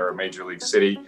are a major league city.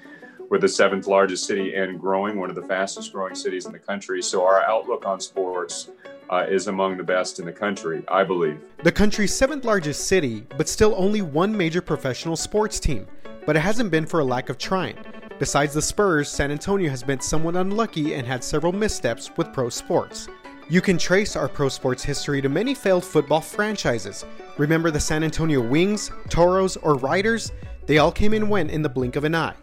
We're the seventh largest city and growing, one of the fastest growing cities in the country. So our outlook on sports uh, is among the best in the country, I believe. The country's seventh largest city, but still only one major professional sports team. But it hasn't been for a lack of trying. Besides the Spurs, San Antonio has been somewhat unlucky and had several missteps with pro sports. You can trace our pro sports history to many failed football franchises. Remember the San Antonio Wings, Toros, or Riders? They all came and went in the blink of an eye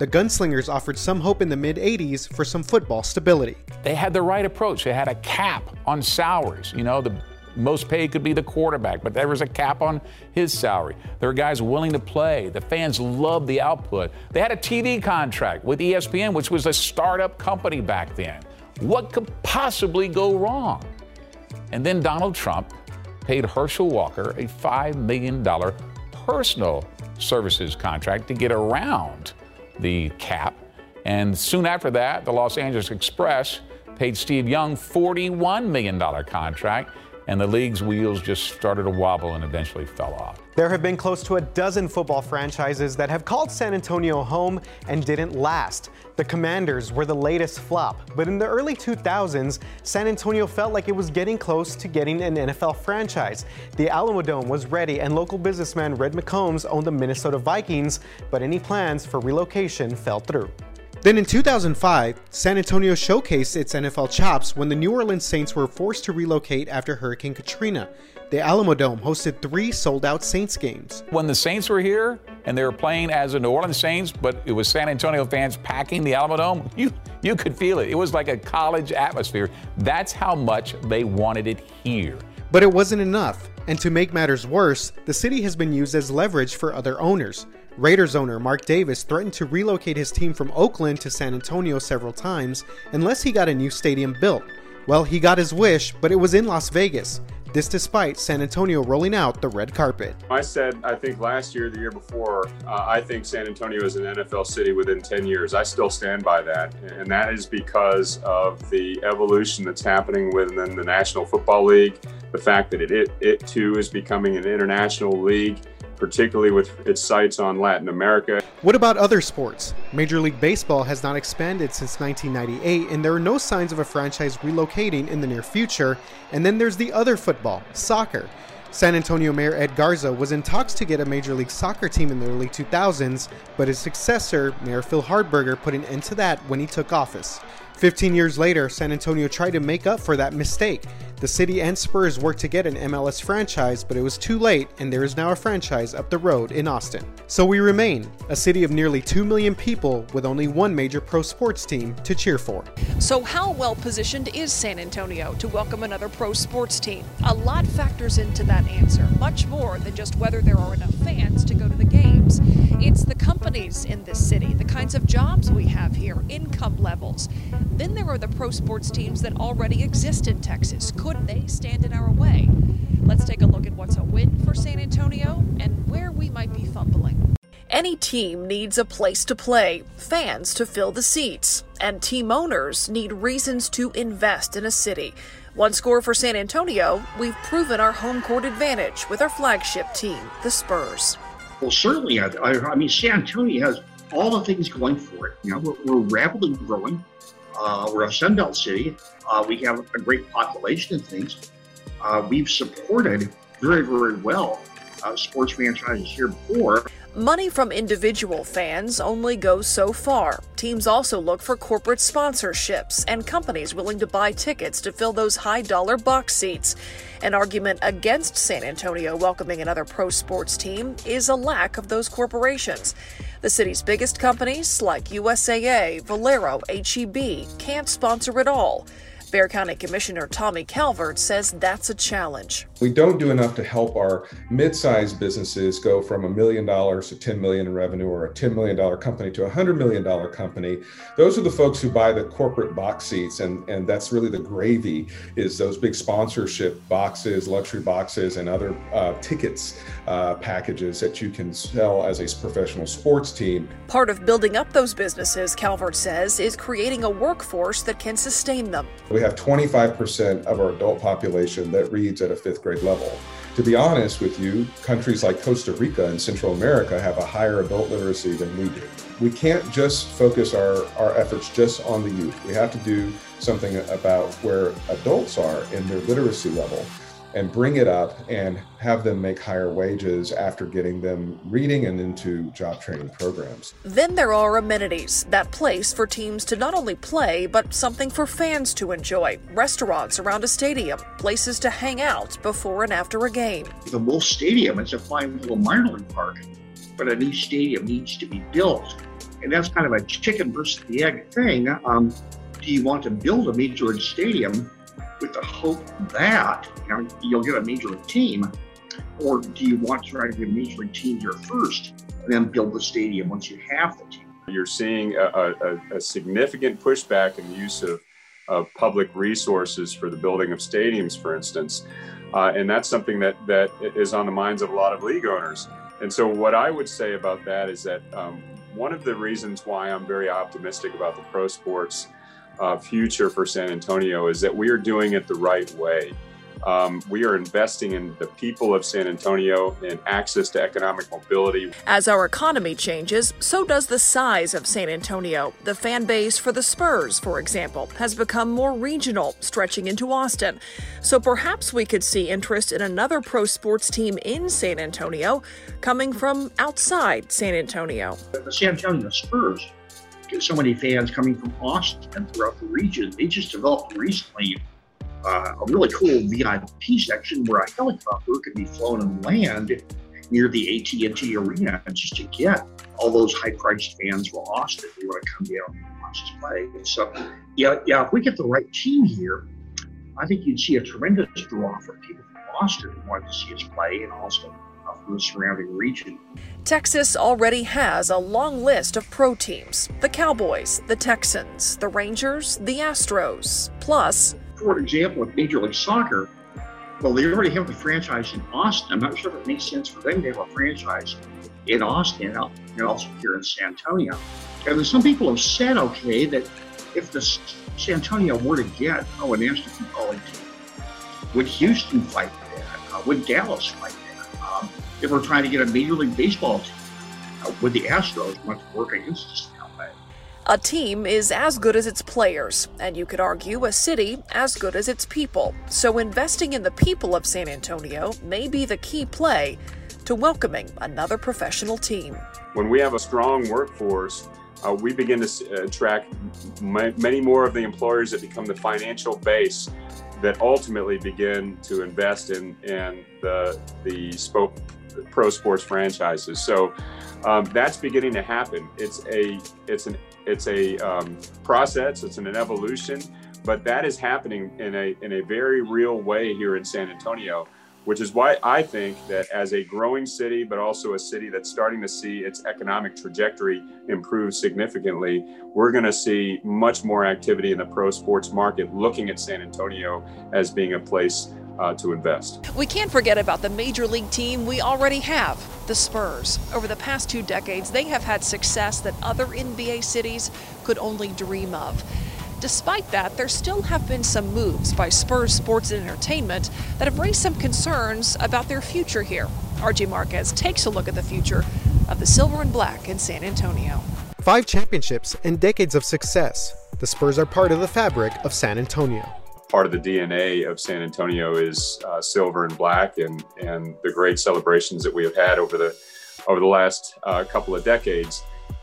the Gunslingers offered some hope in the mid 80s for some football stability. They had the right approach. They had a cap on salaries. You know, the most paid could be the quarterback, but there was a cap on his salary. There were guys willing to play. The fans loved the output. They had a TV contract with ESPN, which was a startup company back then. What could possibly go wrong? And then Donald Trump paid Herschel Walker a $5 million personal services contract to get around the cap. And soon after that, the Los Angeles Express paid Steve Young $41 million contract and the league's wheels just started to wobble and eventually fell off. There have been close to a dozen football franchises that have called San Antonio home and didn't last. The Commanders were the latest flop, but in the early 2000s, San Antonio felt like it was getting close to getting an NFL franchise. The Alamodome was ready, and local businessman Red McCombs owned the Minnesota Vikings, but any plans for relocation fell through. Then in 2005, San Antonio showcased its NFL chops when the New Orleans Saints were forced to relocate after Hurricane Katrina. The Alamodome hosted three sold out Saints games. When the Saints were here and they were playing as the New Orleans Saints, but it was San Antonio fans packing the Alamodome, you, you could feel it. It was like a college atmosphere. That's how much they wanted it here. But it wasn't enough. And to make matters worse, the city has been used as leverage for other owners. Raiders owner Mark Davis threatened to relocate his team from Oakland to San Antonio several times unless he got a new stadium built. Well, he got his wish, but it was in Las Vegas. This despite San Antonio rolling out the red carpet. I said, I think last year, the year before, uh, I think San Antonio is an NFL city within 10 years. I still stand by that. And that is because of the evolution that's happening within the National Football League, the fact that it, it, it too is becoming an international league particularly with its sights on Latin America. What about other sports? Major League Baseball has not expanded since 1998, and there are no signs of a franchise relocating in the near future. And then there's the other football, soccer. San Antonio Mayor Ed Garza was in talks to get a Major League Soccer team in the early 2000s, but his successor, Mayor Phil Hardberger, put an end to that when he took office. 15 years later, San Antonio tried to make up for that mistake. The city and Spurs worked to get an MLS franchise, but it was too late, and there is now a franchise up the road in Austin. So we remain a city of nearly 2 million people with only one major pro sports team to cheer for. So, how well positioned is San Antonio to welcome another pro sports team? A lot factors into that answer, much more than just whether there are enough fans to go to the games. It's the companies in this city, kinds of jobs we have here, income levels. Then there are the pro sports teams that already exist in Texas. Could they stand in our way? Let's take a look at what's a win for San Antonio and where we might be fumbling. Any team needs a place to play, fans to fill the seats, and team owners need reasons to invest in a city. One score for San Antonio, we've proven our home court advantage with our flagship team, the Spurs. Well, certainly. I, I, I mean, San Antonio has all the things going for it. You know, we're, we're rapidly growing. Uh, we're a Sunbelt city. Uh, we have a great population and things. Uh, we've supported very, very well uh, sports franchises here before. Money from individual fans only goes so far. Teams also look for corporate sponsorships and companies willing to buy tickets to fill those high dollar box seats. An argument against San Antonio welcoming another pro sports team is a lack of those corporations. The city's biggest companies, like USAA, Valero, HEB, can't sponsor it all. Bexar County Commissioner Tommy Calvert says that's a challenge. We don't do enough to help our mid-sized businesses go from a million dollars to 10 million in revenue or a 10 million dollar company to a 100 million dollar company. Those are the folks who buy the corporate box seats and and that's really the gravy is those big sponsorship boxes, luxury boxes and other uh, tickets uh, packages that you can sell as a professional sports team. Part of building up those businesses, Calvert says, is creating a workforce that can sustain them. We have 25% of our adult population that reads at a fifth grade level. to be honest with you, countries like Costa Rica and Central America have a higher adult literacy than we do. We can't just focus our, our efforts just on the youth. We have to do something about where adults are in their literacy level and bring it up and have them make higher wages after getting them reading and into job training programs. Then there are amenities, that place for teams to not only play, but something for fans to enjoy. Restaurants around a stadium, places to hang out before and after a game. The Wolff Stadium is a fine little minor league park, but a new stadium needs to be built. And that's kind of a chicken versus the egg thing. Um, do you want to build a major league stadium with the hope that you know, you'll get a major league team, or do you want to try to get a major league team here first and then build the stadium once you have the team? You're seeing a, a, a significant pushback in the use of, of public resources for the building of stadiums, for instance. Uh, and that's something that, that is on the minds of a lot of league owners. And so, what I would say about that is that um, one of the reasons why I'm very optimistic about the pro sports uh, future for San Antonio is that we are doing it the right way. Um, we are investing in the people of San Antonio and access to economic mobility. As our economy changes, so does the size of San Antonio. The fan base for the Spurs, for example, has become more regional, stretching into Austin. So perhaps we could see interest in another pro sports team in San Antonio coming from outside San Antonio. The San Antonio Spurs so many fans coming from Austin and throughout the region. They just developed recently uh, a really cool VIP section where a helicopter could be flown and land near the AT&T Arena just to get all those high-priced fans from Austin who want to come down and watch us play. So, yeah, yeah, if we get the right team here, I think you'd see a tremendous draw for people from Austin who want to see us play and also from the surrounding region. Texas already has a long list of pro teams the Cowboys, the Texans, the Rangers, the Astros, plus. For example, with Major League Soccer, well, they already have a franchise in Austin. I'm not sure if it makes sense for them to have a franchise in Austin and also here in San Antonio. And then some people have said, okay, that if the San Antonio were to get oh, a national football league team, would Houston fight that? Uh, would Dallas fight if we're trying to get a Major League Baseball team uh, with the Astros want to work against us now. A team is as good as its players, and you could argue a city as good as its people. So investing in the people of San Antonio may be the key play to welcoming another professional team. When we have a strong workforce, uh, we begin to attract many more of the employers that become the financial base that ultimately begin to invest in, in the, the spoke, pro sports franchises. So um, that's beginning to happen. It's a it's an it's a um, process. It's an evolution, but that is happening in a in a very real way here in San Antonio which is why I think that as a growing city, but also a city that's starting to see its economic trajectory improve significantly, we're going to see much more activity in the pro sports market looking at San Antonio as being a place uh, to invest. We can't forget about the major league team we already have, the Spurs. Over the past two decades, they have had success that other NBA cities could only dream of. Despite that, there still have been some moves by Spurs Sports and Entertainment that have raised some concerns about their future here. RJ Marquez takes a look at the future of the Silver and Black in San Antonio. Five championships and decades of success. The Spurs are part of the fabric of San Antonio. Part of the DNA of San Antonio is uh, silver and black, and and the great celebrations that we have had over the over the last uh, couple of decades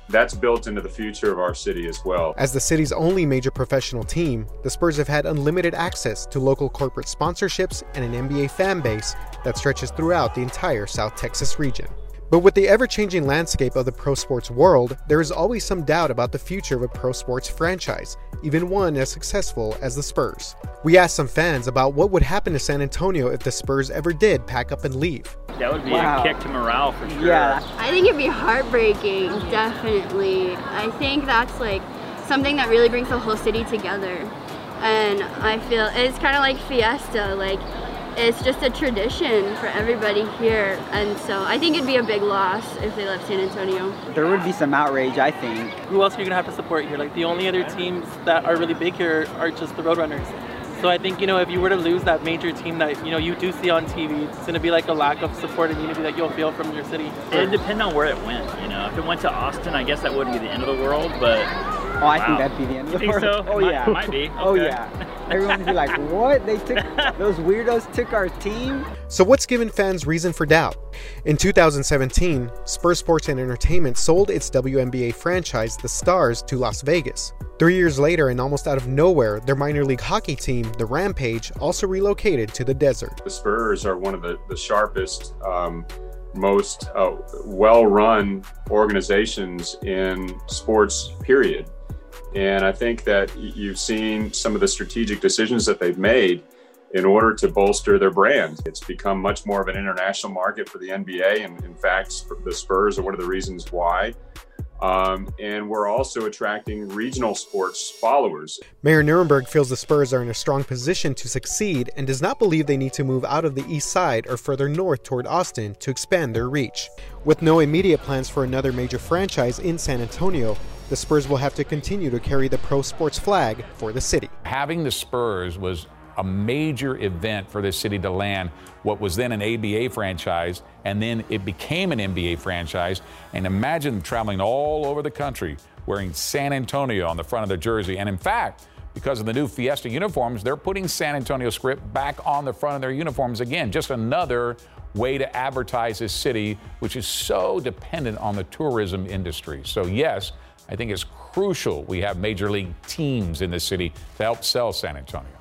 that's built into the future of our city as well. As the city's only major professional team, the Spurs have had unlimited access to local corporate sponsorships and an NBA fan base that stretches throughout the entire South Texas region. But with the ever changing landscape of the pro sports world, there is always some doubt about the future of a pro sports franchise, even one as successful as the Spurs. We asked some fans about what would happen to San Antonio if the Spurs ever did pack up and leave. That would be wow. a kick to morale for sure. Yeah. I think it'd be heartbreaking, definitely. I think that's like something that really brings the whole city together. And I feel it's kind of like Fiesta, like it's just a tradition for everybody here. And so I think it'd be a big loss if they left San Antonio. There would be some outrage, I think. Who else are you going to have to support here? Like the only other teams that are really big here are just the Roadrunners. So I think, you know, if you were to lose that major team that, you know, you do see on TV, it's going to be like a lack of support and unity that you'll feel from your city. It depends on where it went, you know. If it went to Austin, I guess that wouldn't be the end of the world, but Oh, I wow. think that'd be the end of the world. So? Oh, might, yeah. Might be. Oh, okay. Oh, yeah. Everyone would be like, what? They took, those weirdos took our team? So, what's given fans reason for doubt? In 2017, Spurs Sports and Entertainment sold its WNBA franchise, the Stars, to Las Vegas. Three years later, and almost out of nowhere, their minor league hockey team, the Rampage, also relocated to the desert. The Spurs are one of the, the sharpest, um, most uh, well run organizations in sports, period. And I think that you've seen some of the strategic decisions that they've made in order to bolster their brand. It's become much more of an international market for the NBA. And in fact, the Spurs are one of the reasons why. Um, and we're also attracting regional sports followers. Mayor Nirenberg feels the Spurs are in a strong position to succeed and does not believe they need to move out of the east side or further north toward Austin to expand their reach. With no immediate plans for another major franchise in San Antonio, the Spurs will have to continue to carry the pro sports flag for the city. Having the Spurs was a major event for this city to land what was then an ABA franchise, and then it became an NBA franchise. And imagine traveling all over the country wearing San Antonio on the front of their jersey. And in fact, because of the new Fiesta uniforms, they're putting San Antonio script back on the front of their uniforms again. Just another way to advertise this city, which is so dependent on the tourism industry. So, yes, I think it's crucial we have major league teams in the city to help sell San Antonio.